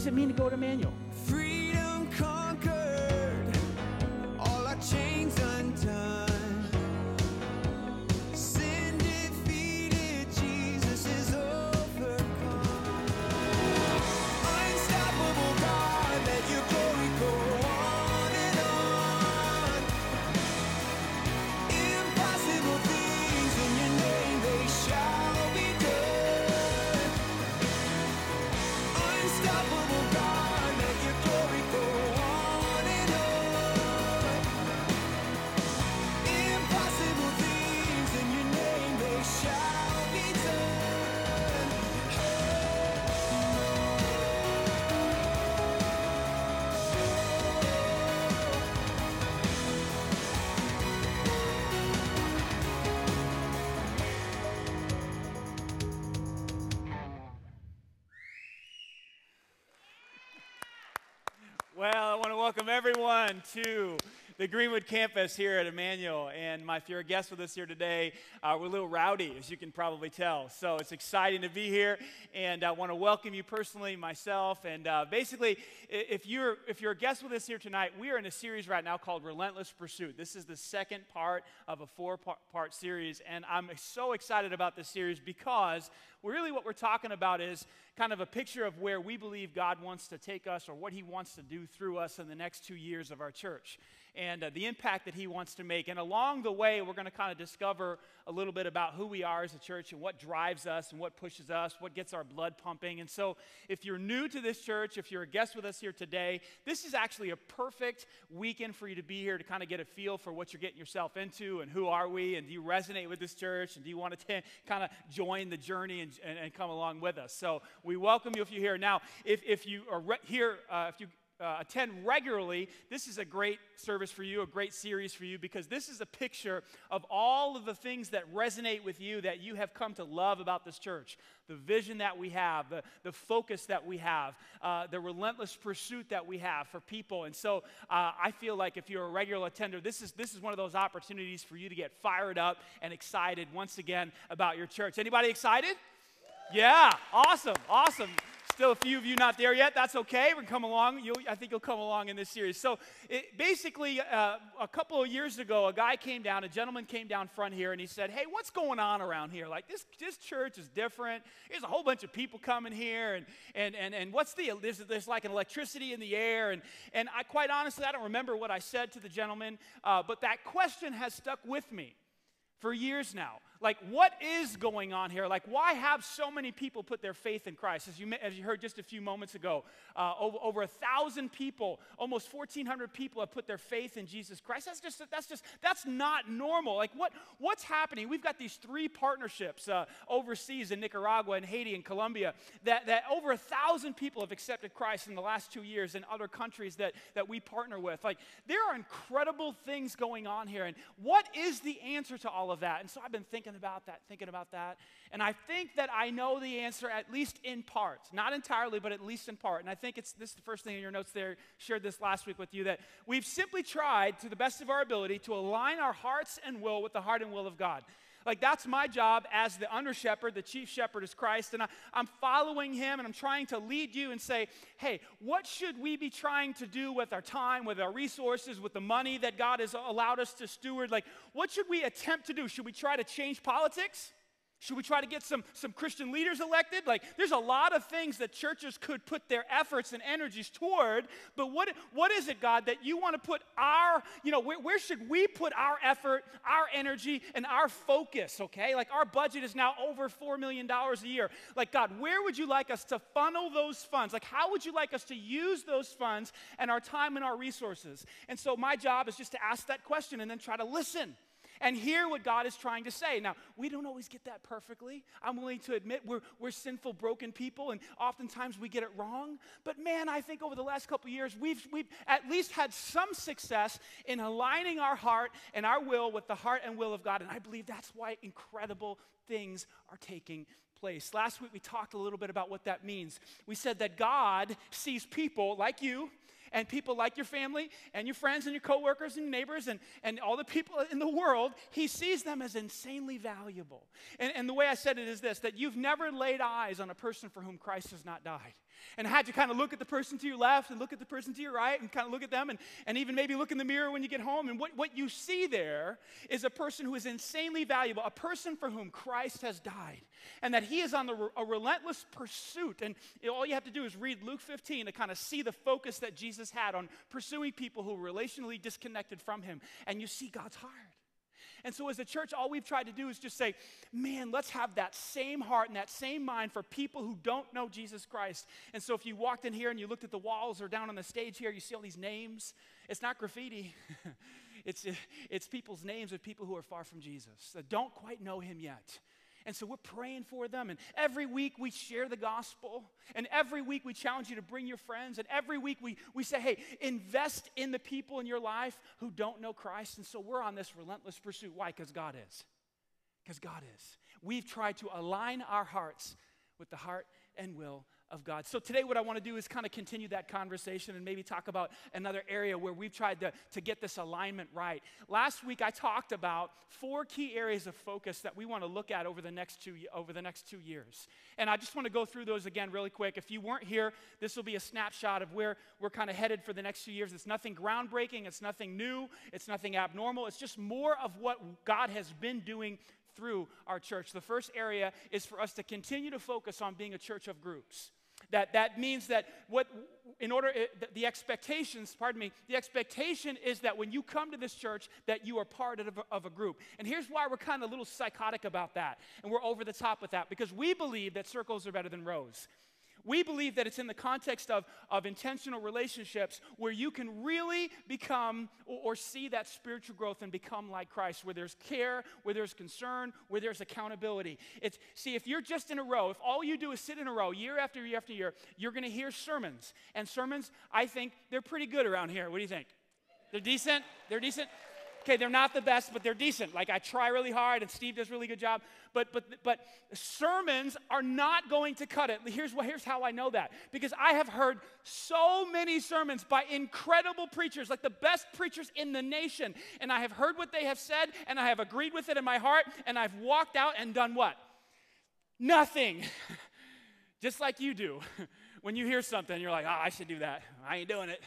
Does it mean to go to Emmanuel? Everyone to the Greenwood campus here at Emmanuel. And my, if you're a guest with us here today, uh, we're a little rowdy, as you can probably tell. So it's exciting to be here, and I want to welcome you personally, myself. And uh, basically, if you're if you're a guest with us here tonight, we are in a series right now called Relentless Pursuit. This is the second part of a four-part series, and I'm so excited about this series because really what we're talking about is kind of a picture of where we believe God wants to take us or what He wants to do through us in the next two years of our church and uh, the impact that He wants to make. And along the way, we're going to kind of discover a little bit about who we are as a church and what drives us and what pushes us, what gets our blood pumping. And so, if you're new to this church, if you're a guest with us here today, this is actually a perfect weekend for you to be here to kind of get a feel for what you're getting yourself into and who are we and do you resonate with this church and do you want to kind of join the journey and, and, and come along with us. So, we welcome you if you're here. Now, if, if you are re- here, uh, if you uh, attend regularly, this is a great service for you, a great series for you, because this is a picture of all of the things that resonate with you that you have come to love about this church. The vision that we have, the, the focus that we have, uh, the relentless pursuit that we have for people. And so uh, I feel like if you're a regular attender, this is, this is one of those opportunities for you to get fired up and excited once again about your church. Anybody excited? Yeah, awesome, awesome. Still a few of you not there yet. That's okay. We're come along. You'll, I think you'll come along in this series. So, it, basically, uh, a couple of years ago, a guy came down, a gentleman came down front here, and he said, "Hey, what's going on around here? Like this, this church is different. There's a whole bunch of people coming here, and and and and what's the there's, there's like an electricity in the air, and and I quite honestly, I don't remember what I said to the gentleman, uh, but that question has stuck with me for years now. Like, what is going on here? Like, why have so many people put their faith in Christ? As you, as you heard just a few moments ago, uh, over, over a thousand people, almost 1,400 people have put their faith in Jesus Christ. That's just, that's just, that's not normal. Like, what, what's happening? We've got these three partnerships uh, overseas in Nicaragua and Haiti and Colombia that, that over a thousand people have accepted Christ in the last two years in other countries that, that we partner with. Like, there are incredible things going on here. And what is the answer to all of that? And so I've been thinking about that, thinking about that. And I think that I know the answer, at least in part. Not entirely, but at least in part. And I think it's this is the first thing in your notes there, shared this last week with you, that we've simply tried to the best of our ability to align our hearts and will with the heart and will of God. Like, that's my job as the under shepherd. The chief shepherd is Christ. And I, am following him and I'm trying to lead you and say, hey, what should we be trying to do with our time, with our resources, with the money that God has allowed us to steward? Like, what should we attempt to do? Should we try to change politics? Should we try to get some, some Christian leaders elected? Like, there's a lot of things that churches could put their efforts and energies toward, but what, what is it, God, that you want to put our, you know, where, where should we put our effort, our energy, and our focus, okay? Like, our budget is now over $4 million a year. Like, God, where would you like us to funnel those funds? Like, how would you like us to use those funds and our time and our resources? And so, my job is just to ask that question and then try to listen and hear what God is trying to say. Now, we don't always get that perfectly. I'm willing to admit we're, we're sinful, broken people, and oftentimes we get it wrong. But man, I think over the last couple years, we've, we've at least had some success in aligning our heart and our will with the heart and will of God. And I believe that's why incredible things are taking place. Last week, we talked a little bit about what that means. We said that God sees people like you and people like your family and your friends and your coworkers and your neighbors and, and all the people in the world, he sees them as insanely valuable. And, and the way I said it is this that you've never laid eyes on a person for whom Christ has not died. And had to kind of look at the person to your left and look at the person to your right and kind of look at them and, and even maybe look in the mirror when you get home. And what, what you see there is a person who is insanely valuable, a person for whom Christ has died, and that he is on the, a relentless pursuit. And all you have to do is read Luke 15 to kind of see the focus that Jesus had on pursuing people who were relationally disconnected from him. And you see God's heart. And so, as a church, all we've tried to do is just say, man, let's have that same heart and that same mind for people who don't know Jesus Christ. And so, if you walked in here and you looked at the walls or down on the stage here, you see all these names. It's not graffiti, it's, it's people's names of people who are far from Jesus, that don't quite know him yet. And so we're praying for them. And every week we share the gospel. And every week we challenge you to bring your friends. And every week we, we say, hey, invest in the people in your life who don't know Christ. And so we're on this relentless pursuit. Why? Because God is. Because God is. We've tried to align our hearts with the heart and will of God. So today, what I want to do is kind of continue that conversation and maybe talk about another area where we've tried to, to get this alignment right. Last week, I talked about four key areas of focus that we want to look at over the next two, over the next two years. And I just want to go through those again really quick. If you weren't here, this will be a snapshot of where we're kind of headed for the next two years. It's nothing groundbreaking, it's nothing new, it's nothing abnormal. It's just more of what God has been doing through our church. The first area is for us to continue to focus on being a church of groups. That, that means that what, in order, eh, the, expectations, pardon me, the expectation is that when you come to this church, that you are part of a, of a group. And here's why we're kind of a little psychotic about that, and we're over the top with that, because we believe that circles are better than rows. We believe that it's in the context of, of intentional relationships where you can really become or, or, see that spiritual growth and become like Christ, where there's care, where there's concern, where there's accountability. It's see, if you're just in a row, if all you do is sit in a row year after year after year, you're gonna hear sermons. And sermons, I think they're pretty good around here. What do you think? They're decent? They're decent? Okay, they're not the best, but they're decent. Like I try really hard, and Steve does a really good job. But but but sermons are not going to cut it. Here's what here's how I know that because I have heard so many sermons by incredible preachers, like the best preachers in the nation, and I have heard what they have said, and I have agreed with it in my heart, and I've walked out and done what? Nothing. Just like you do. When you hear something, you're like, oh, I should do that. I ain't doing it.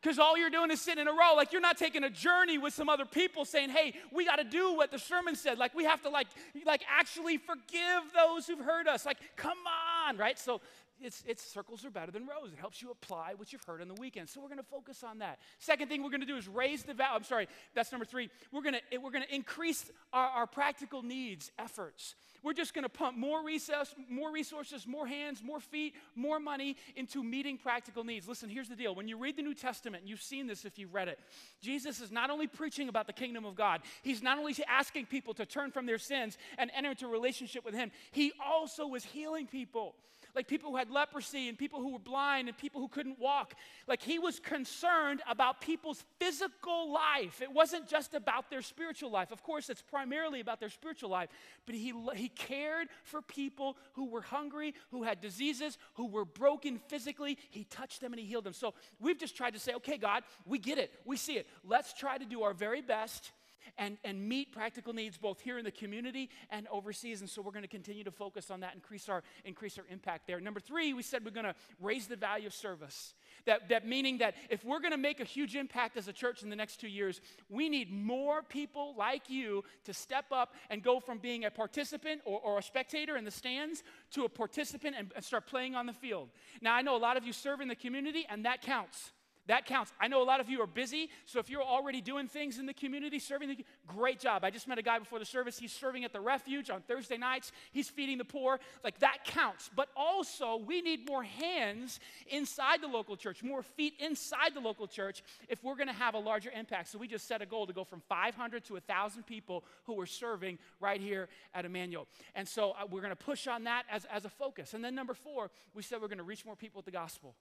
Because all you're doing is sitting in a row. Like you're not taking a journey with some other people saying, hey, we got to do what the sermon said. Like we have to like, like actually forgive those who've hurt us. Like, come on, right? So it's, it's circles are better than rows. It helps you apply what you've heard on the weekend. So we're going to focus on that. Second thing we're going to do is raise the value. I'm sorry, that's number three. We're going to we're going to increase our, our practical needs efforts. We're just going to pump more resources, more resources, more hands, more feet, more money into meeting practical needs. Listen, here's the deal. When you read the New Testament, and you've seen this if you've read it, Jesus is not only preaching about the kingdom of God, he's not only asking people to turn from their sins and enter into a relationship with him, he also was healing people like people who had leprosy and people who were blind and people who couldn't walk. Like he was concerned about people's physical life. It wasn't just about their spiritual life. Of course, it's primarily about their spiritual life, but he, he cared for people who were hungry, who had diseases, who were broken physically. He touched them and he healed them. So we've just tried to say, okay, God, we get it, we see it. Let's try to do our very best and, and meet practical needs both here in the community and overseas. And so we're going to continue to focus on that, increase our, increase our impact there. Number three, we said we're going to raise the value of service. That, that meaning that if we're going to make a huge impact as a church in the next two years, we need more people like you to step up and go from being a participant or, or a spectator in the stands to a participant and, and start playing on the field. Now, I know a lot of you serve in the community, and that counts. That counts. I know a lot of you are busy, so if you're already doing things in the community, serving the great job. I just met a guy before the service. He's serving at the refuge on Thursday nights. He's feeding the poor. Like that counts. But also, we need more hands inside the local church, more feet inside the local church if we're going to have a larger impact. So we just set a goal to go from 500 to 1,000 people who are serving right here at Emmanuel. And so uh, we're going to push on that as, as a focus. And then number four, we said we're going to reach more people with the gospel.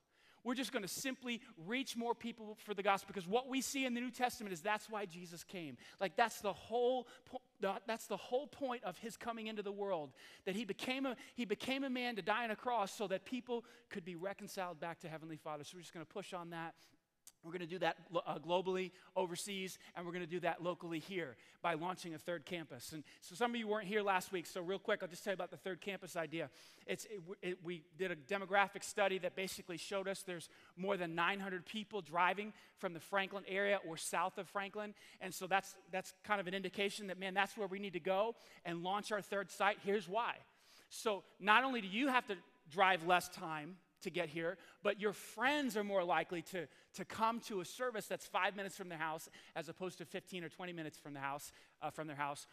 We're just going to simply reach more people for the gospel because what we see in the New Testament is that's why Jesus came. Like, that's the whole that's the whole point of his coming into the world that he became a he became a man to die on a cross so that people could be reconciled back to heavenly father so we're just going to push on that we're going to do that uh, globally overseas and we're going to do that locally here by launching a third campus. And so some of you weren't here last week so real quick i'll just tell you about the third campus idea. It's it, it, we did a demographic study that basically showed us there's more than 900 people driving from the franklin area or south of franklin. And so that's that's kind of an indication that man that's where we need to go and launch our third site. Here's why. So not only do you have to drive less time to get here, but your friends are more likely to, to come to a service that's five minutes from their house as opposed to 15 or 20 minutes from the house, uh, from their house.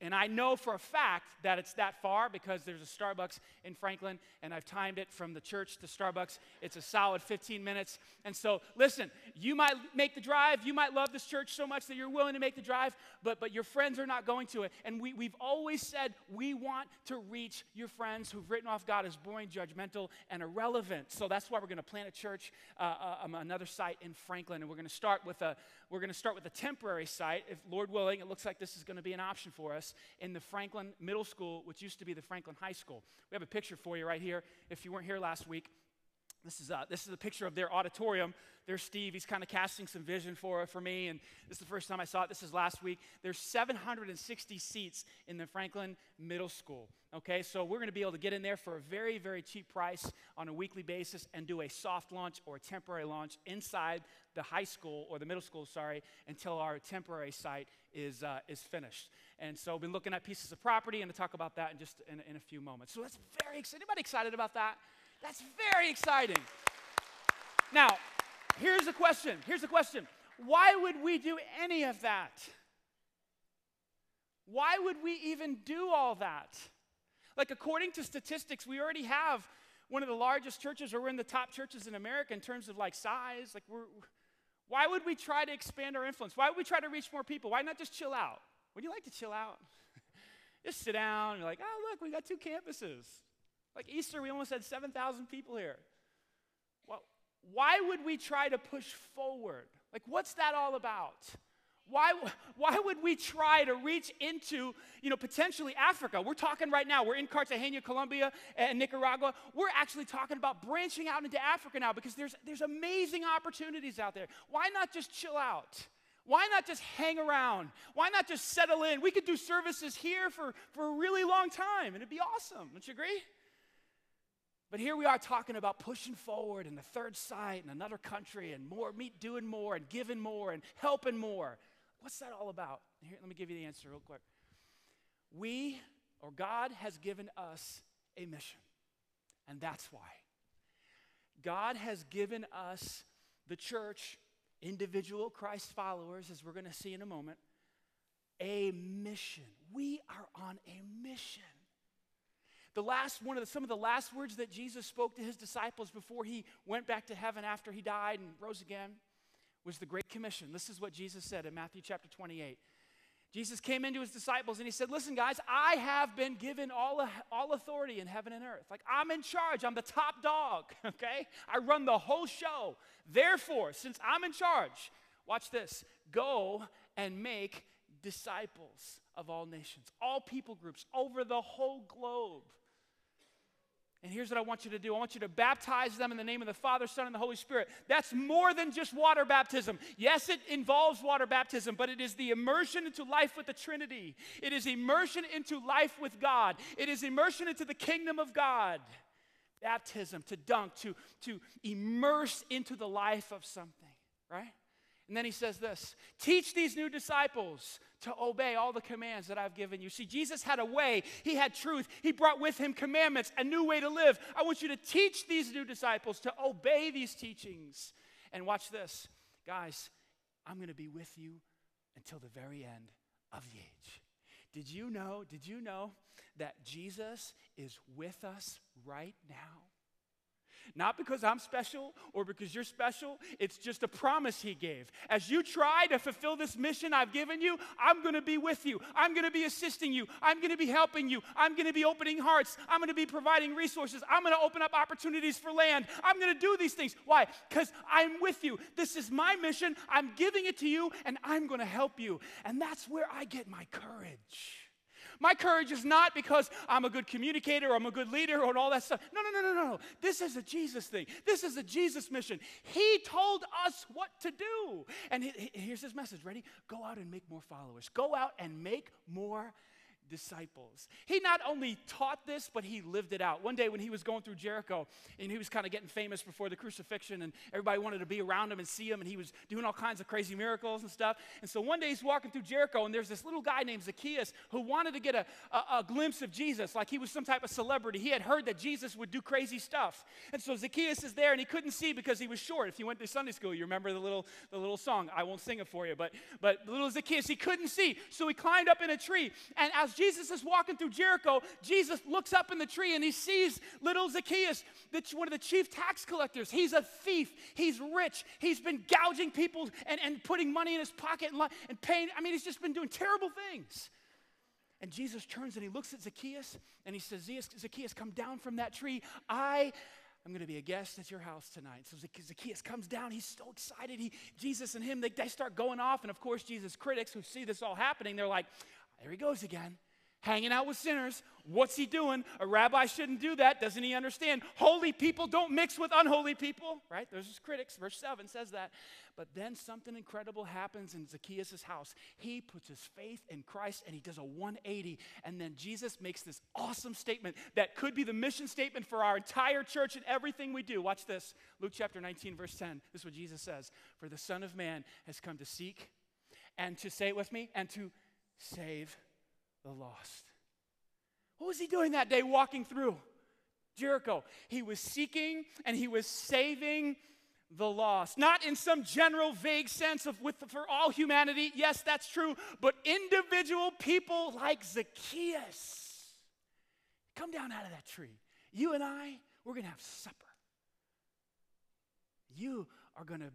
And I know for a fact that it's that far because there's a Starbucks in Franklin, and I've timed it from the church to Starbucks. It's a solid 15 minutes. And so, listen, you might make the drive. You might love this church so much that you're willing to make the drive, but, but your friends are not going to it. And we, we've always said we want to reach your friends who've written off God as boring, judgmental, and irrelevant. So that's why we're going to plant a church, uh, uh, um, another site in Franklin, and we're going to start with a we're going to start with a temporary site. If Lord willing, it looks like this is going to be an option for us in the Franklin Middle School, which used to be the Franklin High School. We have a picture for you right here. If you weren't here last week, this is, uh, this is a picture of their auditorium. There's Steve. He's kind of casting some vision for, for me. And this is the first time I saw it. This is last week. There's 760 seats in the Franklin Middle School. Okay, so we're going to be able to get in there for a very, very cheap price on a weekly basis and do a soft launch or a temporary launch inside the high school or the middle school, sorry, until our temporary site is, uh, is finished. And so we've been looking at pieces of property and to talk about that in just in, in a few moments. So that's very exciting. Anybody excited about that? That's very exciting. Now, here's the question. Here's the question. Why would we do any of that? Why would we even do all that? Like, according to statistics, we already have one of the largest churches, or we're in the top churches in America in terms of like size. Like, we're, why would we try to expand our influence? Why would we try to reach more people? Why not just chill out? Would you like to chill out? just sit down. You're like, oh, look, we got two campuses. Like Easter, we almost had 7,000 people here. Well, why would we try to push forward? Like, what's that all about? Why, why would we try to reach into, you know, potentially Africa? We're talking right now. We're in Cartagena, Colombia, and Nicaragua. We're actually talking about branching out into Africa now because there's, there's amazing opportunities out there. Why not just chill out? Why not just hang around? Why not just settle in? We could do services here for, for a really long time, and it'd be awesome. Don't you agree? But here we are talking about pushing forward and the third site and another country and more, meet doing more and giving more and helping more. What's that all about? Here, let me give you the answer real quick. We, or God, has given us a mission, and that's why. God has given us, the church, individual Christ followers, as we're going to see in a moment, a mission. We are on a mission. The last one of the, some of the last words that Jesus spoke to his disciples before he went back to heaven after he died and rose again was the Great Commission. This is what Jesus said in Matthew chapter 28. Jesus came into his disciples and he said, Listen, guys, I have been given all, all authority in heaven and earth. Like, I'm in charge. I'm the top dog, okay? I run the whole show. Therefore, since I'm in charge, watch this go and make disciples of all nations, all people groups over the whole globe. And here's what I want you to do I want you to baptize them in the name of the Father, Son, and the Holy Spirit. That's more than just water baptism. Yes, it involves water baptism, but it is the immersion into life with the Trinity. It is immersion into life with God, it is immersion into the kingdom of God. Baptism, to dunk, to, to immerse into the life of something, right? And then he says this teach these new disciples to obey all the commands that I've given you. See, Jesus had a way, he had truth, he brought with him commandments, a new way to live. I want you to teach these new disciples to obey these teachings. And watch this, guys, I'm going to be with you until the very end of the age. Did you know? Did you know that Jesus is with us right now? Not because I'm special or because you're special. It's just a promise he gave. As you try to fulfill this mission I've given you, I'm going to be with you. I'm going to be assisting you. I'm going to be helping you. I'm going to be opening hearts. I'm going to be providing resources. I'm going to open up opportunities for land. I'm going to do these things. Why? Because I'm with you. This is my mission. I'm giving it to you, and I'm going to help you. And that's where I get my courage. My courage is not because I'm a good communicator or I'm a good leader or all that stuff. No, no, no, no, no. This is a Jesus thing. This is a Jesus mission. He told us what to do. And he- he- here's his message. Ready? Go out and make more followers. Go out and make more disciples. He not only taught this, but he lived it out. One day when he was going through Jericho and he was kind of getting famous before the crucifixion, and everybody wanted to be around him and see him, and he was doing all kinds of crazy miracles and stuff. And so one day he's walking through Jericho, and there's this little guy named Zacchaeus who wanted to get a, a, a glimpse of Jesus, like he was some type of celebrity. He had heard that Jesus would do crazy stuff. And so Zacchaeus is there, and he couldn't see because he was short. If you went to Sunday school, you remember the little, the little song. I won't sing it for you, but, but little Zacchaeus, he couldn't see. So he climbed up in a tree. And as Jesus is walking through Jericho, Jesus looks up in the tree and he sees little Zacchaeus, one of the chief tax collectors. He's a thief. He's rich. He's been gouging people and, and putting money in his pocket and, and paying. I mean, he's just been doing terrible things. And Jesus turns and he looks at Zacchaeus and he says, "Zacchaeus- come down from that tree. I I'm going to be a guest at your house tonight. So Zac- Zacchaeus comes down. He's so excited. He, Jesus and him, they, they start going off. And of course, Jesus' critics who see this all happening, they're like, there he goes again. Hanging out with sinners. What's he doing? A rabbi shouldn't do that. Doesn't he understand? Holy people don't mix with unholy people, right? There's his critics. Verse 7 says that. But then something incredible happens in Zacchaeus' house. He puts his faith in Christ and he does a 180. And then Jesus makes this awesome statement that could be the mission statement for our entire church and everything we do. Watch this Luke chapter 19, verse 10. This is what Jesus says For the Son of Man has come to seek and to say it with me and to save the lost. What was he doing that day walking through Jericho? He was seeking and he was saving the lost. Not in some general vague sense of with for all humanity. Yes, that's true, but individual people like Zacchaeus. Come down out of that tree. You and I, we're going to have supper. You are going to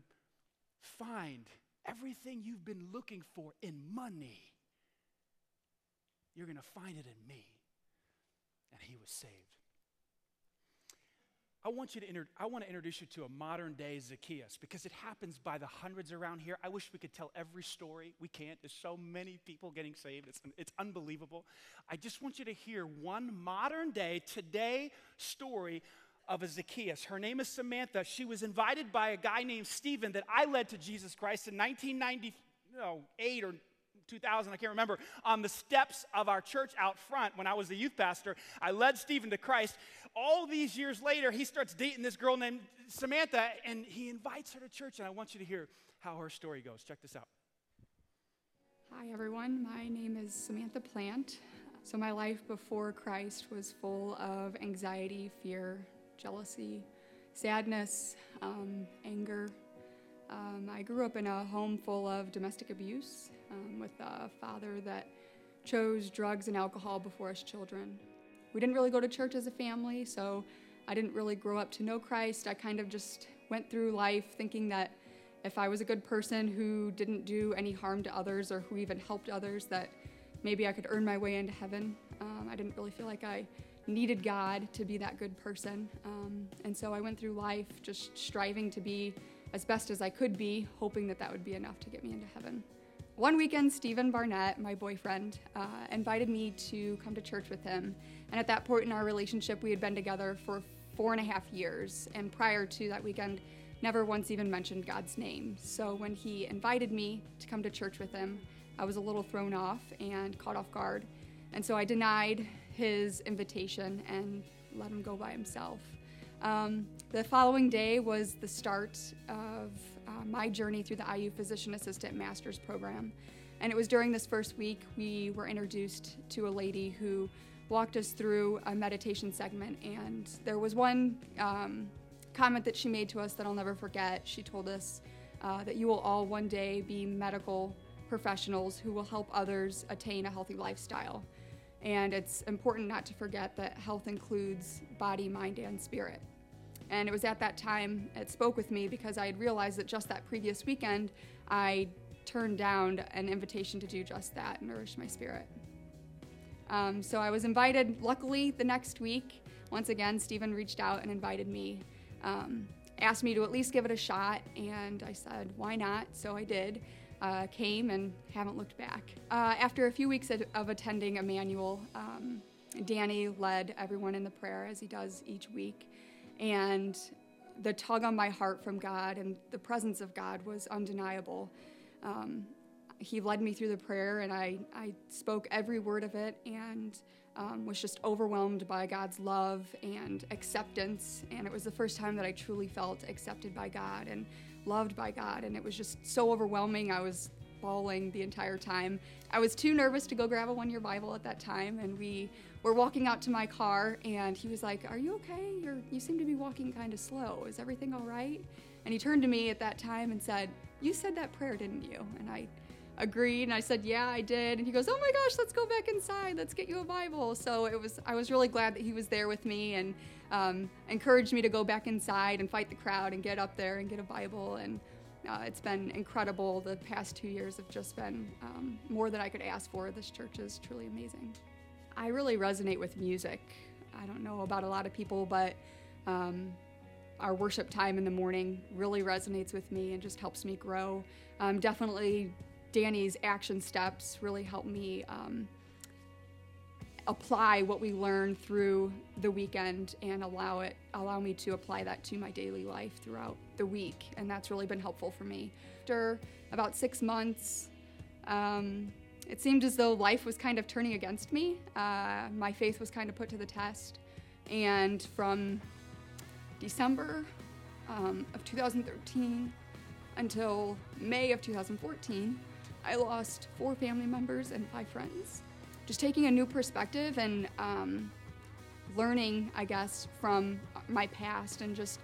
find everything you've been looking for in money you're going to find it in me. And he was saved. I want you to inter- I want to introduce you to a modern day Zacchaeus because it happens by the hundreds around here. I wish we could tell every story. We can't. There's so many people getting saved. It's, it's unbelievable. I just want you to hear one modern day, today story of a Zacchaeus. Her name is Samantha. She was invited by a guy named Stephen that I led to Jesus Christ in 1998 or 2000, I can't remember, on the steps of our church out front when I was the youth pastor. I led Stephen to Christ. All these years later, he starts dating this girl named Samantha, and he invites her to church. And I want you to hear how her story goes. Check this out. Hi, everyone. My name is Samantha Plant. So, my life before Christ was full of anxiety, fear, jealousy, sadness, um, anger. Um, I grew up in a home full of domestic abuse um, with a father that chose drugs and alcohol before us children. We didn't really go to church as a family, so I didn't really grow up to know Christ. I kind of just went through life thinking that if I was a good person who didn't do any harm to others or who even helped others, that maybe I could earn my way into heaven. Um, I didn't really feel like I needed God to be that good person. Um, and so I went through life just striving to be as best as I could be, hoping that that would be enough to get me into heaven. One weekend, Stephen Barnett, my boyfriend, uh, invited me to come to church with him. And at that point in our relationship, we had been together for four and a half years. And prior to that weekend, never once even mentioned God's name. So when he invited me to come to church with him, I was a little thrown off and caught off guard. And so I denied his invitation and let him go by himself. Um, the following day was the start of uh, my journey through the IU Physician Assistant Master's Program. And it was during this first week we were introduced to a lady who walked us through a meditation segment. And there was one um, comment that she made to us that I'll never forget. She told us uh, that you will all one day be medical professionals who will help others attain a healthy lifestyle. And it's important not to forget that health includes body, mind, and spirit. And it was at that time it spoke with me because I had realized that just that previous weekend I turned down an invitation to do just that, nourish my spirit. Um, so I was invited, luckily, the next week. Once again, Stephen reached out and invited me, um, asked me to at least give it a shot, and I said, why not? So I did. Uh, came and haven't looked back. Uh, after a few weeks of, of attending Emmanuel, um, Danny led everyone in the prayer as he does each week. And the tug on my heart from God and the presence of God was undeniable. Um, he led me through the prayer, and I, I spoke every word of it and um, was just overwhelmed by God's love and acceptance. And it was the first time that I truly felt accepted by God and loved by God. And it was just so overwhelming. I was bawling the entire time. I was too nervous to go grab a one year Bible at that time, and we were walking out to my car, and he was like, Are you okay? You're, you seem to be walking kind of slow. Is everything all right? And he turned to me at that time and said, You said that prayer, didn't you? And I agreed and I said, "Yeah, I did." And he goes, "Oh my gosh, let's go back inside. Let's get you a Bible." So it was I was really glad that he was there with me and um, encouraged me to go back inside and fight the crowd and get up there and get a Bible and uh, it's been incredible. The past two years have just been um, more than I could ask for. This church is truly amazing. I really resonate with music. I don't know about a lot of people, but um, our worship time in the morning really resonates with me and just helps me grow. Um, definitely, Danny's action steps really help me um, apply what we learn through the weekend and allow it allow me to apply that to my daily life throughout the week. And that's really been helpful for me. After about six months um, it seemed as though life was kind of turning against me. Uh, my faith was kind of put to the test. And from december um, of 2013 until may of 2014 i lost four family members and five friends just taking a new perspective and um, learning, I guess, from my past and just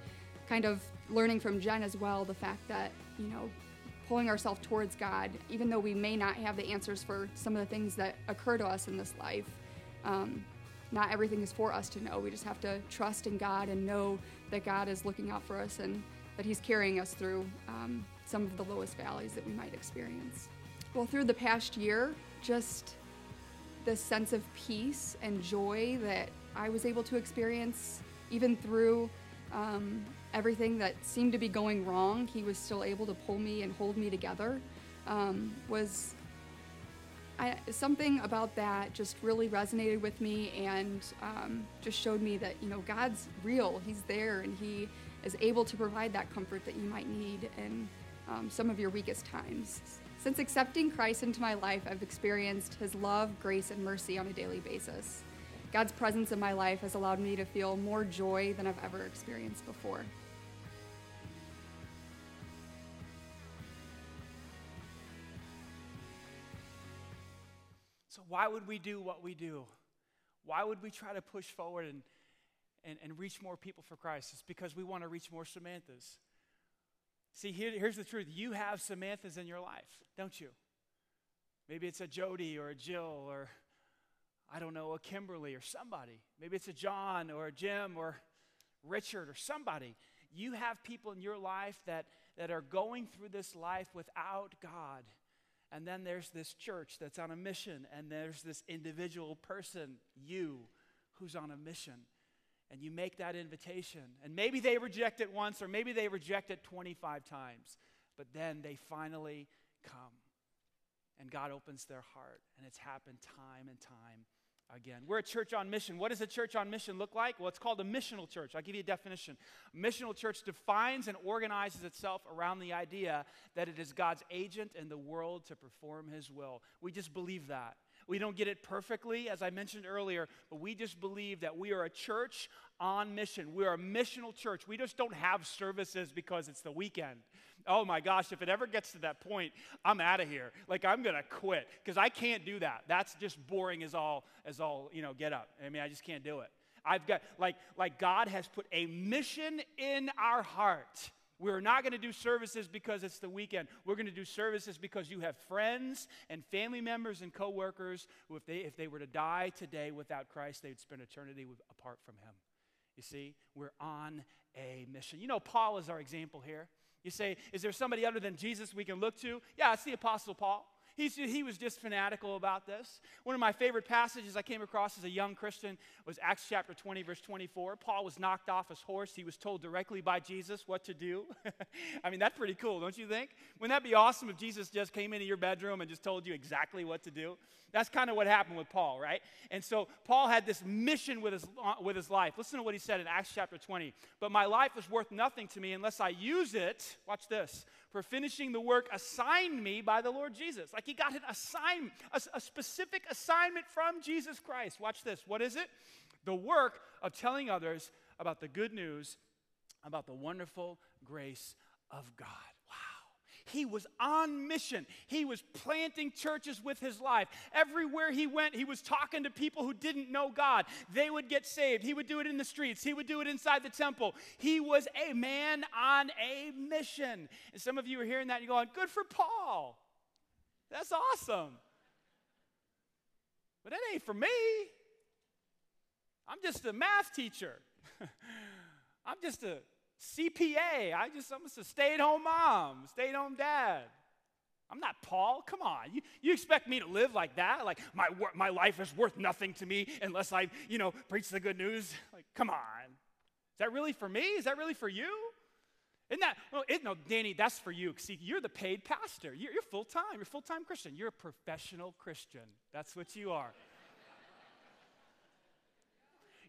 kind of learning from Jen as well the fact that, you know, pulling ourselves towards God, even though we may not have the answers for some of the things that occur to us in this life. Um, not everything is for us to know. We just have to trust in God and know that God is looking out for us and that He's carrying us through um, some of the lowest valleys that we might experience. Well, through the past year, just the sense of peace and joy that I was able to experience, even through um, everything that seemed to be going wrong, he was still able to pull me and hold me together. Um, was I, something about that just really resonated with me and um, just showed me that you know God's real. He's there and He is able to provide that comfort that you might need in um, some of your weakest times. Since accepting Christ into my life, I've experienced His love, grace, and mercy on a daily basis. God's presence in my life has allowed me to feel more joy than I've ever experienced before. So, why would we do what we do? Why would we try to push forward and, and, and reach more people for Christ? It's because we want to reach more Samanthas. See, here, here's the truth you have Samanthas in your life, don't you? Maybe it's a Jody or a Jill or, I don't know, a Kimberly or somebody. Maybe it's a John or a Jim or Richard or somebody. You have people in your life that, that are going through this life without God. And then there's this church that's on a mission, and there's this individual person, you, who's on a mission. And you make that invitation. And maybe they reject it once, or maybe they reject it 25 times. But then they finally come. And God opens their heart. And it's happened time and time again. We're a church on mission. What does a church on mission look like? Well, it's called a missional church. I'll give you a definition. A missional church defines and organizes itself around the idea that it is God's agent in the world to perform his will. We just believe that. We don't get it perfectly, as I mentioned earlier, but we just believe that we are a church on mission. We are a missional church. We just don't have services because it's the weekend. Oh my gosh, if it ever gets to that point, I'm out of here. Like I'm to quit because I can't do that. That's just boring as all as all, you know, get up. I mean, I just can't do it. I've got like like God has put a mission in our heart. We're not going to do services because it's the weekend. We're going to do services because you have friends and family members and coworkers who if they if they were to die today without Christ, they'd spend eternity with, apart from him. You see, we're on a mission. You know, Paul is our example here. You say, is there somebody other than Jesus we can look to? Yeah, it's the Apostle Paul. He's, he was just fanatical about this. One of my favorite passages I came across as a young Christian was Acts chapter 20, verse 24. Paul was knocked off his horse. He was told directly by Jesus what to do. I mean, that's pretty cool, don't you think? Wouldn't that be awesome if Jesus just came into your bedroom and just told you exactly what to do? That's kind of what happened with Paul, right? And so Paul had this mission with his, uh, with his life. Listen to what he said in Acts chapter 20. But my life is worth nothing to me unless I use it, watch this, for finishing the work assigned me by the Lord Jesus. Like he got an assignment, a, a specific assignment from Jesus Christ. Watch this. What is it? The work of telling others about the good news about the wonderful grace of God. He was on mission. He was planting churches with his life. Everywhere he went, he was talking to people who didn't know God. They would get saved. He would do it in the streets, he would do it inside the temple. He was a man on a mission. And some of you are hearing that and you're going, Good for Paul. That's awesome. But that ain't for me. I'm just a math teacher. I'm just a CPA. I just, I'm just a stay at home mom, stay at home dad. I'm not Paul. Come on. You, you expect me to live like that? Like my, my life is worth nothing to me unless I, you know, preach the good news? Like, come on. Is that really for me? Is that really for you? Isn't that, well, it, no, Danny, that's for you. See, you're the paid pastor. You're, you're full time. You're full time Christian. You're a professional Christian. That's what you are.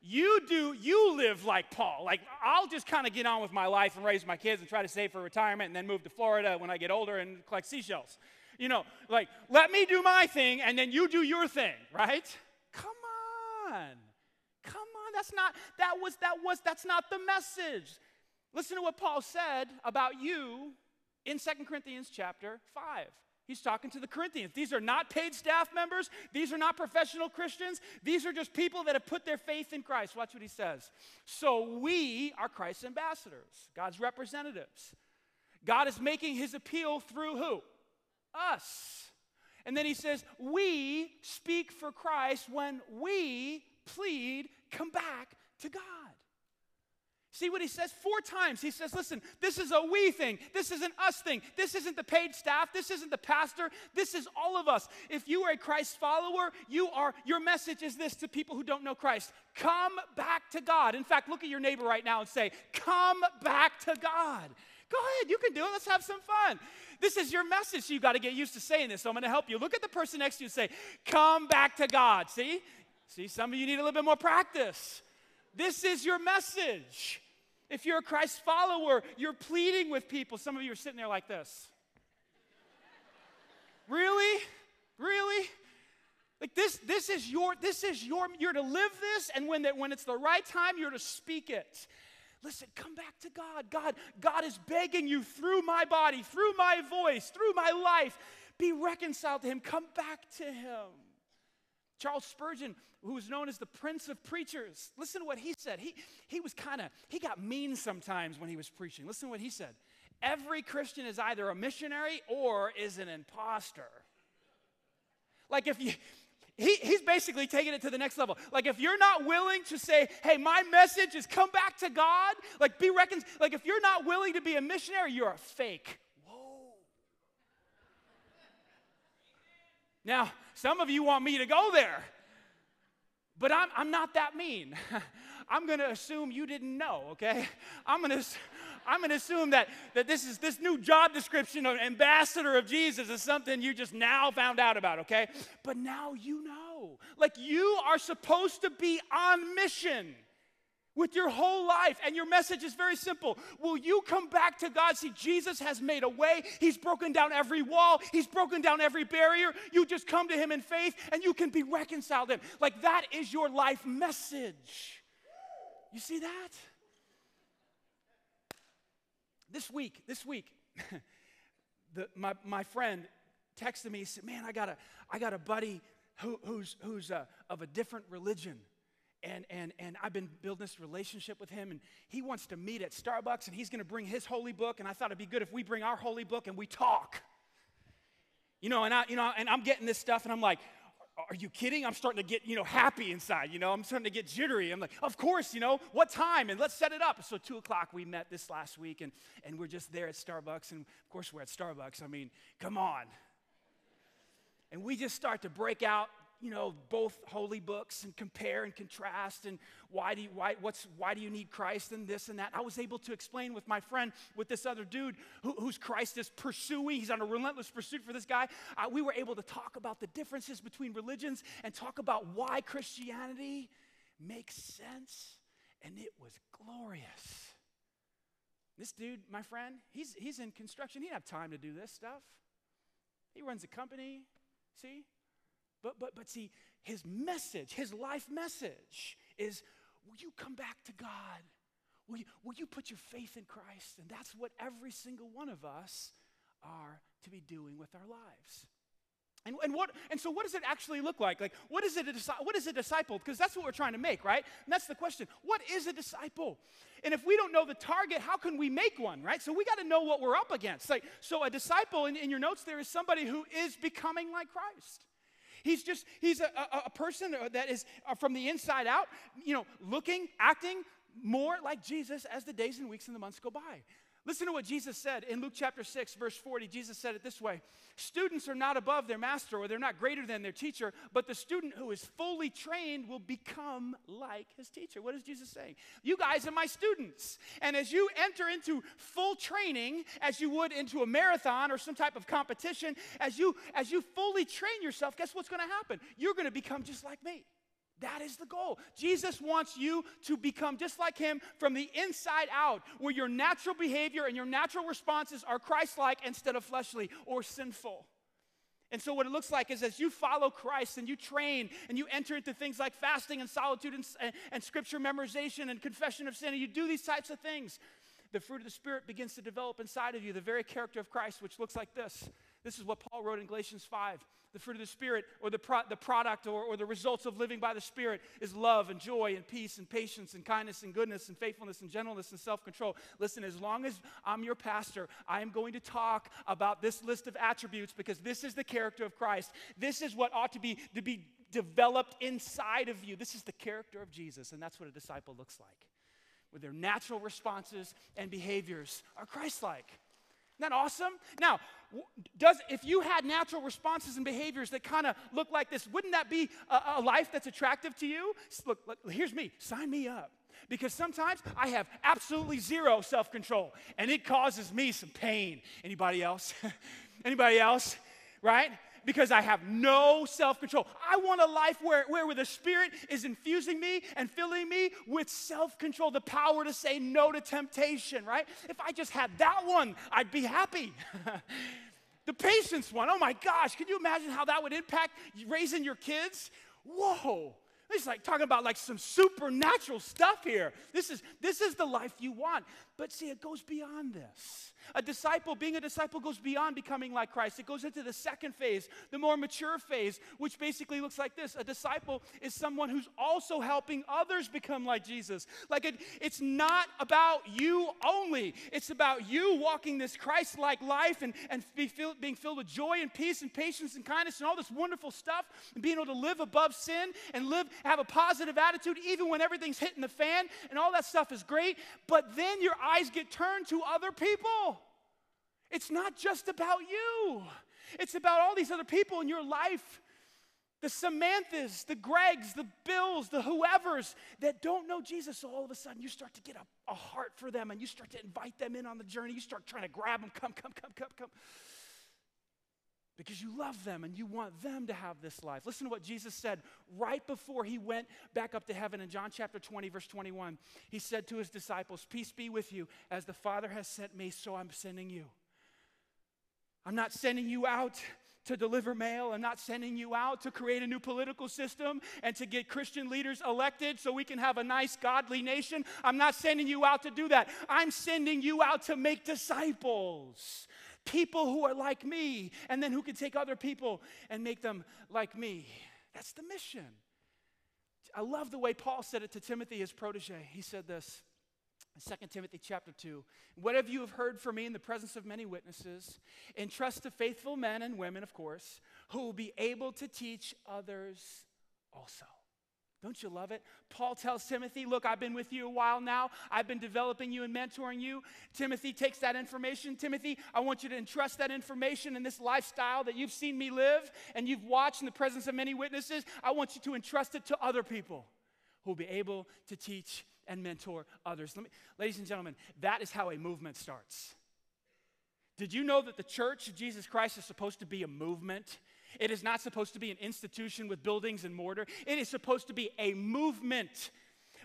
You do, you live like Paul. Like, I'll just kind of get on with my life and raise my kids and try to save for retirement and then move to Florida when I get older and collect seashells. You know, like, let me do my thing and then you do your thing, right? Come on. Come on. That's not, that was, that was, that's not the message. Listen to what Paul said about you in Second Corinthians chapter 5. He's talking to the Corinthians. These are not paid staff members. These are not professional Christians. These are just people that have put their faith in Christ. Watch what he says. So we are Christ's ambassadors, God's representatives. God is making his appeal through who? Us. And then he says, We speak for Christ when we plead, come back to God. See what he says four times. He says, Listen, this is a we thing. This is an us thing. This isn't the paid staff. This isn't the pastor. This is all of us. If you are a Christ follower, you are, your message is this to people who don't know Christ come back to God. In fact, look at your neighbor right now and say, Come back to God. Go ahead, you can do it. Let's have some fun. This is your message, so you got to get used to saying this. So I'm going to help you. Look at the person next to you and say, Come back to God. See? See, some of you need a little bit more practice. This is your message. If you're a Christ follower, you're pleading with people. Some of you are sitting there like this. really? Really? Like this, this is your, this is your, you're to live this, and when, the, when it's the right time, you're to speak it. Listen, come back to God. God, God is begging you through my body, through my voice, through my life. Be reconciled to Him. Come back to Him. Charles Spurgeon, who was known as the Prince of Preachers, listen to what he said. He, he was kind of, he got mean sometimes when he was preaching. Listen to what he said. Every Christian is either a missionary or is an imposter. Like if you, he, he's basically taking it to the next level. Like if you're not willing to say, hey, my message is come back to God, like be reconciled, like if you're not willing to be a missionary, you're a fake. Whoa. Now, some of you want me to go there, but I'm, I'm not that mean. I'm to assume you didn't know, okay? I'm to. I'm to assume that, that this is this new job description of ambassador of Jesus is something you just now found out about, okay? But now you know. Like you are supposed to be on mission with your whole life. And your message is very simple. Will you come back to God? See, Jesus has made a way. He's broken down every wall, He's broken down every barrier. You just come to Him in faith and you can be reconciled to Him. Like that is your life message. You see that? This week, this week, the, my, my friend texted me, he said, Man, I got a, I got a buddy who, who's, who's uh, of a different religion and, and, and I've been building this relationship with him, and he wants to meet at Starbucks, and he's going to bring his holy book, and I thought it'd be good if we bring our holy book and we talk. You know, and I, you know, and I'm getting this stuff, and I'm like, are you kidding? I'm starting to get, you know, happy inside, you know, I'm starting to get jittery. I'm like, of course, you know, what time? And let's set it up. So two o'clock, we met this last week and, and we're just there at Starbucks. And of course, we're at Starbucks. I mean, come on. And we just start to break out you know, both holy books and compare and contrast and why do you, why, what's, why do you need Christ and this and that. I was able to explain with my friend, with this other dude who, whose Christ is pursuing. He's on a relentless pursuit for this guy. Uh, we were able to talk about the differences between religions and talk about why Christianity makes sense. And it was glorious. This dude, my friend, he's, he's in construction. He didn't have time to do this stuff. He runs a company, see? But, but, but see, his message, his life message is will you come back to God? Will you, will you put your faith in Christ? And that's what every single one of us are to be doing with our lives. And, and, what, and so, what does it actually look like? Like, what is, it a, what is a disciple? Because that's what we're trying to make, right? And that's the question. What is a disciple? And if we don't know the target, how can we make one, right? So, we got to know what we're up against. Like, so, a disciple in, in your notes there is somebody who is becoming like Christ. He's just, he's a, a, a person that is uh, from the inside out, you know, looking, acting more like Jesus as the days and weeks and the months go by. Listen to what Jesus said in Luke chapter 6, verse 40. Jesus said it this way Students are not above their master, or they're not greater than their teacher, but the student who is fully trained will become like his teacher. What is Jesus saying? You guys are my students. And as you enter into full training, as you would into a marathon or some type of competition, as you as you fully train yourself, guess what's going to happen? You're going to become just like me. That is the goal. Jesus wants you to become just like him from the inside out, where your natural behavior and your natural responses are Christ like instead of fleshly or sinful. And so, what it looks like is as you follow Christ and you train and you enter into things like fasting and solitude and, and, and scripture memorization and confession of sin, and you do these types of things, the fruit of the Spirit begins to develop inside of you, the very character of Christ, which looks like this. This is what Paul wrote in Galatians 5 the fruit of the Spirit or the, pro- the product or, or the results of living by the Spirit is love and joy and peace and patience and kindness and goodness and faithfulness and gentleness and self control. Listen, as long as I'm your pastor, I am going to talk about this list of attributes because this is the character of Christ. This is what ought to be, to be developed inside of you. This is the character of Jesus, and that's what a disciple looks like. Where their natural responses and behaviors are Christ like. That awesome? Now, does if you had natural responses and behaviors that kind of look like this, wouldn't that be a, a, life that's attractive to you? Look, look, here's me. Sign me up. Because sometimes I have absolutely zero self-control and it causes me some pain. Anybody else? Anybody else? Right? Because I have no self control. I want a life where, where, where the Spirit is infusing me and filling me with self control, the power to say no to temptation, right? If I just had that one, I'd be happy. the patience one, oh my gosh, can you imagine how that would impact raising your kids? Whoa. It's like talking about like some supernatural stuff here. This is this is the life you want. But see, it goes beyond this. A disciple, being a disciple, goes beyond becoming like Christ. It goes into the second phase, the more mature phase, which basically looks like this. A disciple is someone who's also helping others become like Jesus. Like it, it's not about you only, it's about you walking this Christ like life and, and be filled, being filled with joy and peace and patience and kindness and all this wonderful stuff and being able to live above sin and live, have a positive attitude even when everything's hitting the fan and all that stuff is great. But then your eyes get turned to other people. It's not just about you, it's about all these other people in your life the Samanthas, the Gregs, the Bills, the whoever's that don't know Jesus. So all of a sudden you start to get a, a heart for them and you start to invite them in on the journey. You start trying to grab them, come, come, come, come, come. Because you love them and you want them to have this life. Listen to what Jesus said right before he went back up to heaven in John chapter 20, verse 21. He said to his disciples, Peace be with you. As the Father has sent me, so I'm sending you. I'm not sending you out to deliver mail. I'm not sending you out to create a new political system and to get Christian leaders elected so we can have a nice, godly nation. I'm not sending you out to do that. I'm sending you out to make disciples. People who are like me, and then who can take other people and make them like me. That's the mission. I love the way Paul said it to Timothy, his protege. He said this in 2 Timothy chapter 2. Whatever you have heard from me in the presence of many witnesses, entrust to faithful men and women, of course, who will be able to teach others also. Don't you love it? Paul tells Timothy, Look, I've been with you a while now. I've been developing you and mentoring you. Timothy takes that information. Timothy, I want you to entrust that information and this lifestyle that you've seen me live and you've watched in the presence of many witnesses. I want you to entrust it to other people who will be able to teach and mentor others. Me, ladies and gentlemen, that is how a movement starts. Did you know that the church of Jesus Christ is supposed to be a movement? It is not supposed to be an institution with buildings and mortar. It is supposed to be a movement.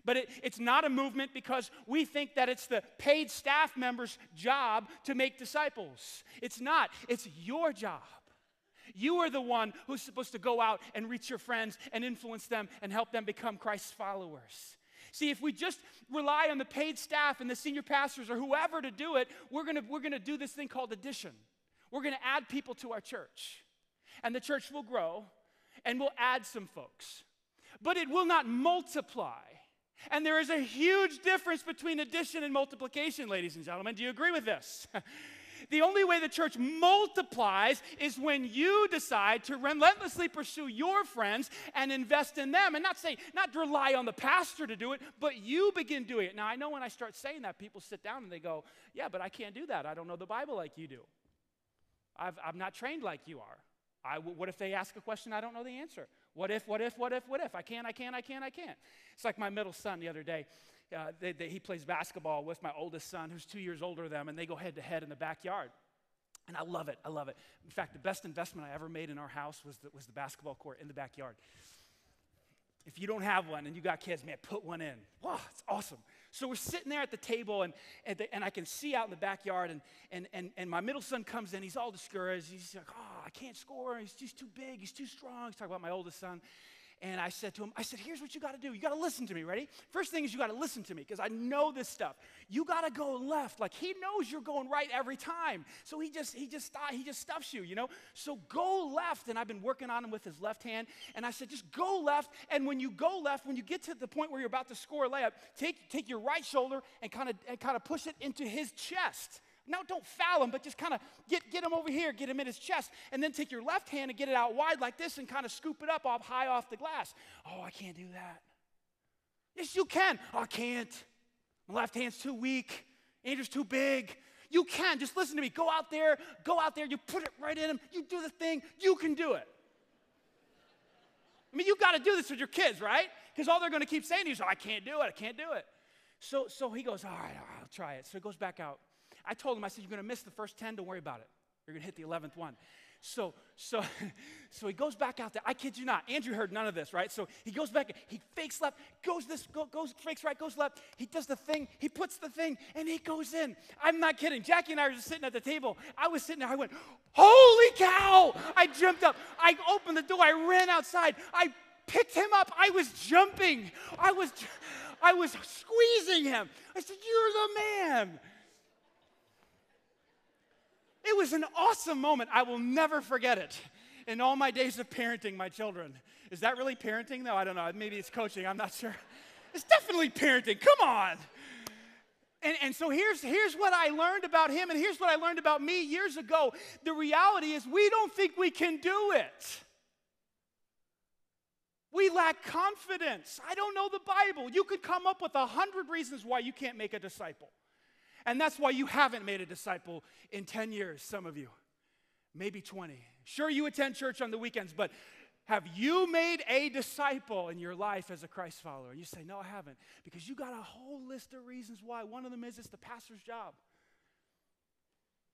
But it, it's not a movement because we think that it's the paid staff member's job to make disciples. It's not, it's your job. You are the one who's supposed to go out and reach your friends and influence them and help them become Christ's followers. See, if we just rely on the paid staff and the senior pastors or whoever to do it, we're gonna, we're gonna do this thing called addition. We're gonna add people to our church and the church will grow and we'll add some folks. But it will not multiply. And there is a huge difference between addition and multiplication, ladies and gentlemen. Do you agree with this? the only way the church multiplies is when you decide to relentlessly pursue your friends and invest in them and not say, not rely on the pastor to do it, but you begin doing it. Now, I know when I start saying that, people sit down and they go, Yeah, but I can't do that. I don't know the Bible like you do. I've, I'm not trained like you are. What if they ask a question I don't know the answer? What if, what if, what if, what if? I can't, I can't, I can't, I can't. It's like my middle son the other day. Uh, they, they, he plays basketball with my oldest son, who's two years older than them, and they go head to head in the backyard. And I love it. I love it. In fact, the best investment I ever made in our house was the, was the basketball court in the backyard. If you don't have one and you got kids, man, put one in. Wow, it's awesome. So we're sitting there at the table, and, and, the, and, I can see out in the backyard, and, and, and, and my middle son comes in. He's all discouraged. He's like, oh, I can't score. He's just too big. He's too strong. He's talking about my oldest son. And I said to him, I said, here's what you got to do. You got to listen to me. Ready? First thing is you got to listen to me because I know this stuff. You got to go left. Like he knows you're going right every time. So he just he just he just stuffs you, you know? So go left. And I've been working on him with his left hand. And I said, just go left. And when you go left, when you get to the point where you're about to score a layup, take take your right shoulder and kind of and kind of push it into his chest. Now, don't foul him, but just kind of get, get him over here, get him in his chest, and then take your left hand and get it out wide like this and kind of scoop it up off high off the glass. Oh, I can't do that. Yes, you can. Oh, I can't. My left hand's too weak. Andrew's too big. You can. Just listen to me. Go out there. Go out there. You put it right in him. You do the thing. You can do it. I mean, you've got to do this with your kids, right? Because all they're going to keep saying is, oh, I can't do it. I can't do it. So, so he goes, all right, all right, I'll try it. So he goes back out. I told him, I said, You're going to miss the first 10, don't worry about it. You're going to hit the 11th one. So, so, so he goes back out there. I kid you not. Andrew heard none of this, right? So he goes back, he fakes left, goes this, go, goes, fakes right, goes left. He does the thing, he puts the thing, and he goes in. I'm not kidding. Jackie and I were just sitting at the table. I was sitting there, I went, Holy cow! I jumped up. I opened the door, I ran outside. I picked him up. I was jumping. I was, I was squeezing him. I said, You're the man. It was an awesome moment. I will never forget it in all my days of parenting my children. Is that really parenting, though? I don't know. Maybe it's coaching. I'm not sure. It's definitely parenting. Come on. And, and so here's, here's what I learned about him, and here's what I learned about me years ago. The reality is, we don't think we can do it. We lack confidence. I don't know the Bible. You could come up with a hundred reasons why you can't make a disciple. And that's why you haven't made a disciple in 10 years, some of you, maybe 20. Sure, you attend church on the weekends, but have you made a disciple in your life as a Christ follower? And You say, No, I haven't. Because you got a whole list of reasons why. One of them is it's the pastor's job.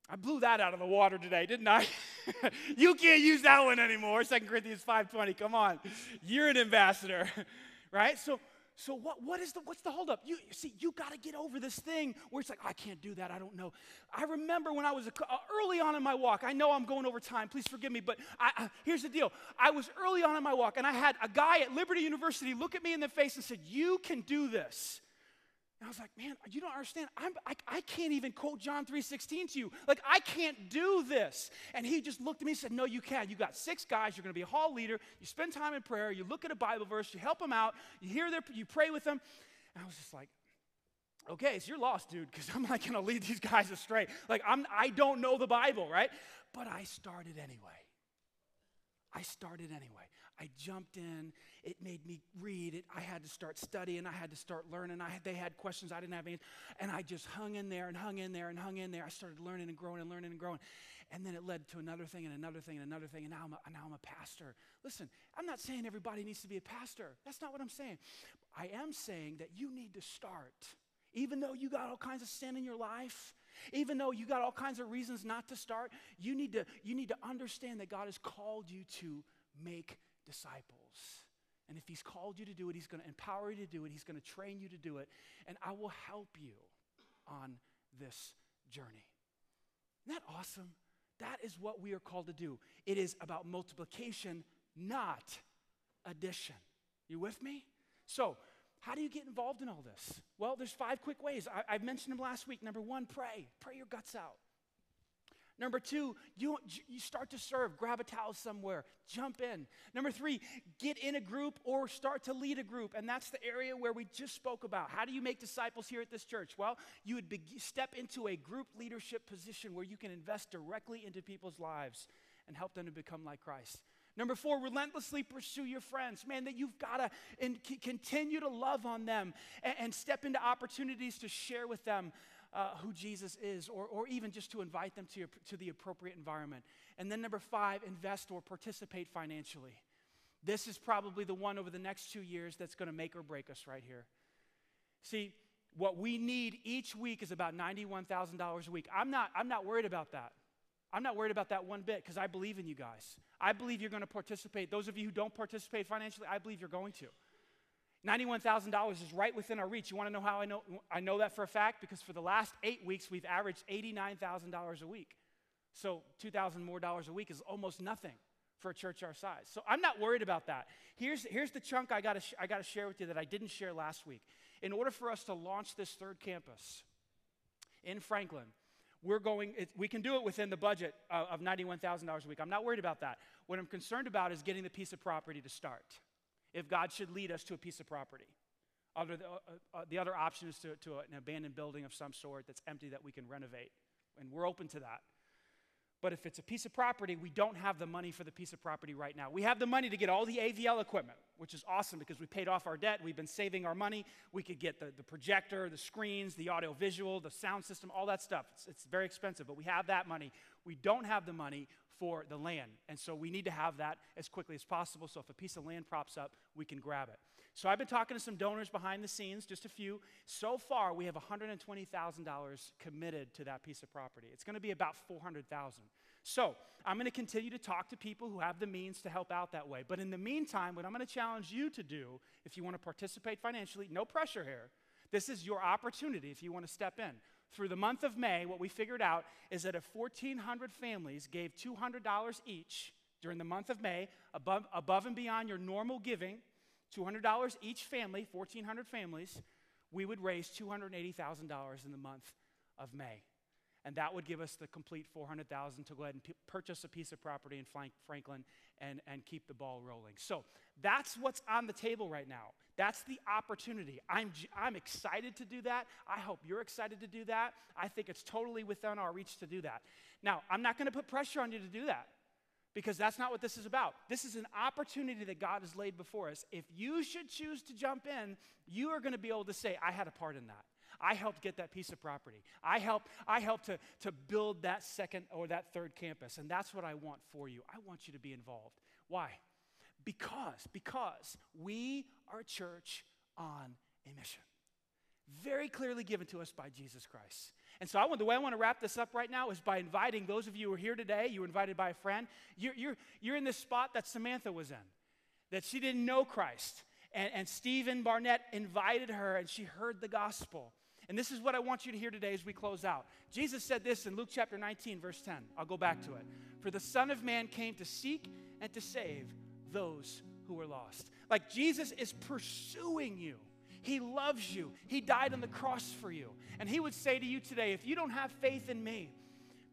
I blew that out of the water today, didn't I? you can't use that one anymore. 2 Corinthians 5:20. Come on. You're an ambassador. right? So so what, what is the what's the holdup? You, you see, you got to get over this thing where it's like I can't do that. I don't know. I remember when I was a, uh, early on in my walk. I know I'm going over time. Please forgive me, but I, uh, here's the deal. I was early on in my walk, and I had a guy at Liberty University look at me in the face and said, "You can do this." And I was like, man, you don't understand. I'm, I, I can't even quote John 3.16 to you. Like, I can't do this. And he just looked at me and said, no, you can. You got six guys. You're going to be a hall leader. You spend time in prayer. You look at a Bible verse. You help them out. You hear their, you pray with them. And I was just like, okay, so you're lost, dude, because I'm not going to lead these guys astray. Like, I'm, I don't know the Bible, right? But I started anyway. I started anyway. I jumped in. It made me read. It, I had to start studying. I had to start learning. I they had questions I didn't have answers. And I just hung in there and hung in there and hung in there. I started learning and growing and learning and growing. And then it led to another thing and another thing and another thing. And now I'm a, now I'm a pastor. Listen, I'm not saying everybody needs to be a pastor. That's not what I'm saying. I am saying that you need to start. Even though you got all kinds of sin in your life, even though you got all kinds of reasons not to start, you need to, you need to understand that God has called you to make disciples. And if He's called you to do it, He's going to empower you to do it, He's going to train you to do it, and I will help you on this journey. Isn't that awesome? That is what we are called to do. It is about multiplication, not addition. You with me? So, how do you get involved in all this? Well, there's five quick ways. I, have mentioned them last week. Number one, pray. Pray your guts out. Number two, you, you start to serve, grab a towel somewhere, jump in. Number three, get in a group or start to lead a group. And that's the area where we just spoke about. How do you make disciples here at this church? Well, you would be, step into a group leadership position where you can invest directly into people's lives and help them to become like Christ. Number four, relentlessly pursue your friends. Man, that you've got to and c- continue to love on them and, and, step into opportunities to share with them uh, who Jesus is, or, or even just to invite them to, your, to the appropriate environment. And then number five, invest or participate financially. This is probably the one over the next two years that's going to make or break us right here. See, what we need each week is about $91,000 a week. I'm not, I'm not worried about that. I'm not worried about that one bit because I believe in you guys. I believe you're going to participate. Those of you who don't participate financially, I believe you're going to. $91,000 is right within our reach. You want to know how I know? I know that for a fact because for the last eight weeks, we've averaged $89,000 a week. So 2,000 more dollars a week is almost nothing for a church our size. So I'm not worried about that. Here's, here's the chunk I got sh- I to share with you that I didn't share last week. In order for us to launch this third campus in Franklin, we're going, it, we can do it within the budget uh, of, of $91,000 a week. I'm not worried about that. What I'm concerned about is getting the piece of property to start if God should lead us to a piece of property. Other, the, uh, uh, the other option is to, to an abandoned building of some sort that's empty that we can renovate. And we're open to that. But if it's a piece of property, we don't have the money for the piece of property right now. We have the money to get all the AVL equipment, which is awesome because we paid off our debt. We've been saving our money. We could get the, the projector, the screens, the audio visual, the sound system, all that stuff. It's, it's very expensive, but we have that money. We don't have the money for the land. And so we need to have that as quickly as possible. So if a piece of land props up, we can grab it. So I've been talking to some donors behind the scenes, just a few. So far, we have $120,000 committed to that piece of property. It's going to be about 400,000. So I'm going to continue to talk to people who have the means to help out that way. But in the meantime, what I'm going to challenge you to do, if you want to participate financially, no pressure here. This is your opportunity if you want to step in through the month of May, what we figured out is that if 1,400 families gave $200 each during the month of May, above, above and beyond your normal giving, $200 each family, 1,400 families, we would raise $280,000 in the month of May. And that would give us the complete 400,000 to go ahead and p- purchase a piece of property in Franklin and, and keep the ball rolling. So that's what's on the table right now. That's the opportunity. I'm, I'm excited to do that. I hope you're excited to do that. I think it's totally within our reach to do that. Now, I'm not going to put pressure on you to do that because that's not what this is about. This is an opportunity that God has laid before us. If you should choose to jump in, you are going to be able to say, I had a part in that. I helped get that piece of property. I helped, I helped to, to build that second or that third campus. And that's what I want for you. I want you to be involved. Why? Because, because we are a church on a mission. Very clearly given to us by Jesus Christ. And so I want, the way I want to wrap this up right now is by inviting those of you who are here today, you were invited by a friend, you're, you're, you're in this spot that Samantha was in, that she didn't know Christ. And, and Stephen Barnett invited her and she heard the gospel. And this is what I want you to hear today as we close out. Jesus said this in Luke chapter 19, verse 10. I'll go back to it. For the Son of Man came to seek and to save those who are lost. Like Jesus is pursuing you. He loves you. He died on the cross for you. And He would say to you today if you don't have faith in me,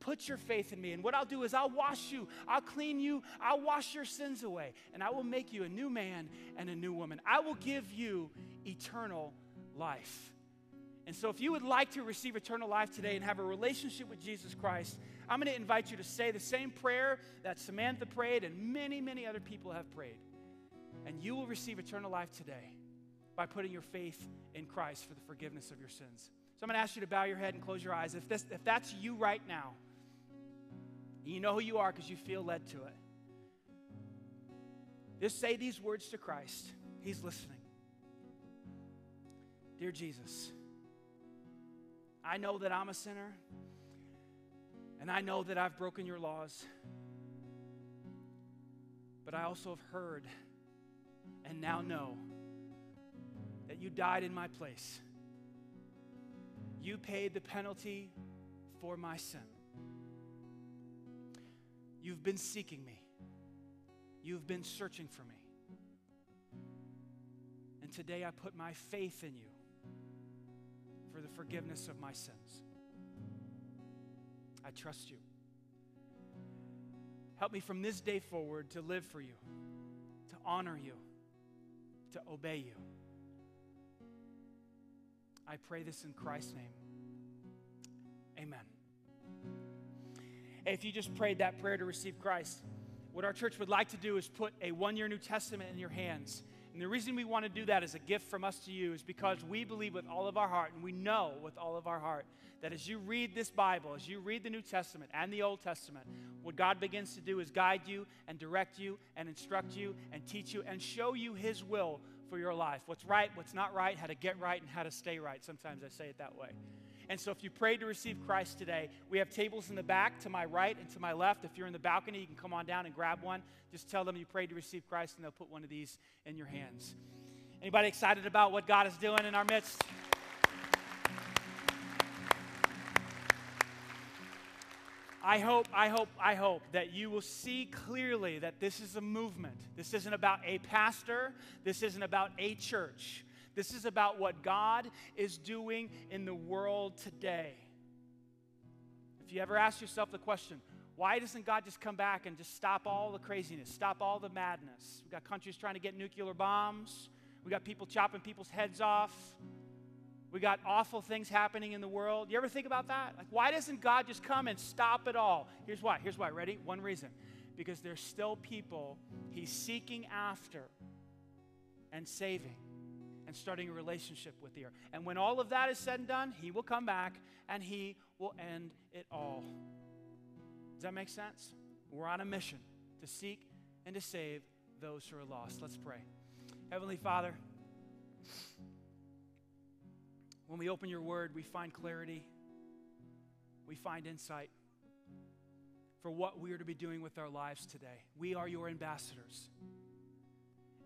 put your faith in me. And what I'll do is I'll wash you, I'll clean you, I'll wash your sins away, and I will make you a new man and a new woman. I will give you eternal life. And so, if you would like to receive eternal life today and have a relationship with Jesus Christ, I'm going to invite you to say the same prayer that Samantha prayed and many, many other people have prayed. And you will receive eternal life today by putting your faith in Christ for the forgiveness of your sins. So, I'm going to ask you to bow your head and close your eyes. If, this, if that's you right now, you know who you are because you feel led to it. Just say these words to Christ. He's listening. Dear Jesus, I know that I'm a sinner, and I know that I've broken your laws. But I also have heard and now know that you died in my place. You paid the penalty for my sin. You've been seeking me. You've been searching for me. And today I put my faith in you for the forgiveness of my sins. I trust you. Help me from this day forward to live for you, to honor you, to obey you. I pray this in Christ's name. Amen. If you just prayed that prayer to receive Christ, what our church would like to do is put a one year New Testament in your hands. And the reason we want to do that as a gift from us to you is because we believe with all of our heart, and we know with all of our heart, that as you read this Bible, as you read the New Testament and the Old Testament, what God begins to do is guide you and direct you and instruct you and teach you and show you His will for your life. What's right, what's not right, how to get right, and how to stay right. Sometimes I say it that way. And so, if you prayed to receive Christ today, we have tables in the back to my right and to my left. If you're in the balcony, you can come on down and grab one. Just tell them you prayed to receive Christ, and they'll put one of these in your hands. Anybody excited about what God is doing in our midst? I hope, I hope, I hope that you will see clearly that this is a movement. This isn't about a pastor. This isn't about a church. This is about what God is doing in the world today. If you ever ask yourself the question, why doesn't God just come back and just stop all the craziness, stop all the madness? We've got countries trying to get nuclear bombs, we got people chopping people's heads off. We got awful things happening in the world. You ever think about that? Like, why doesn't God just come and stop it all? Here's why. Here's why. Ready? One reason. Because there's still people He's seeking after and saving and starting a relationship with the earth. And when all of that is said and done, He will come back and He will end it all. Does that make sense? We're on a mission to seek and to save those who are lost. Let's pray. Heavenly Father, when we open your word, we find clarity, we find insight for what we are to be doing with our lives today. We are your ambassadors.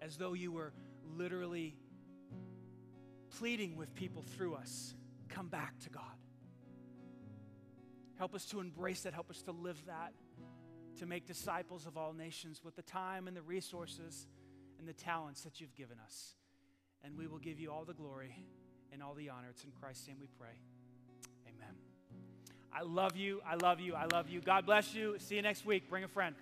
As though you were literally pleading with people through us come back to God. Help us to embrace that. Help us to live that. To make disciples of all nations with the time and the resources and the talents that you've given us. And we will give you all the glory and all the honor. It's in Christ's name we pray. Amen. I love you. I love you. I love you. God bless you. See you next week. Bring a friend.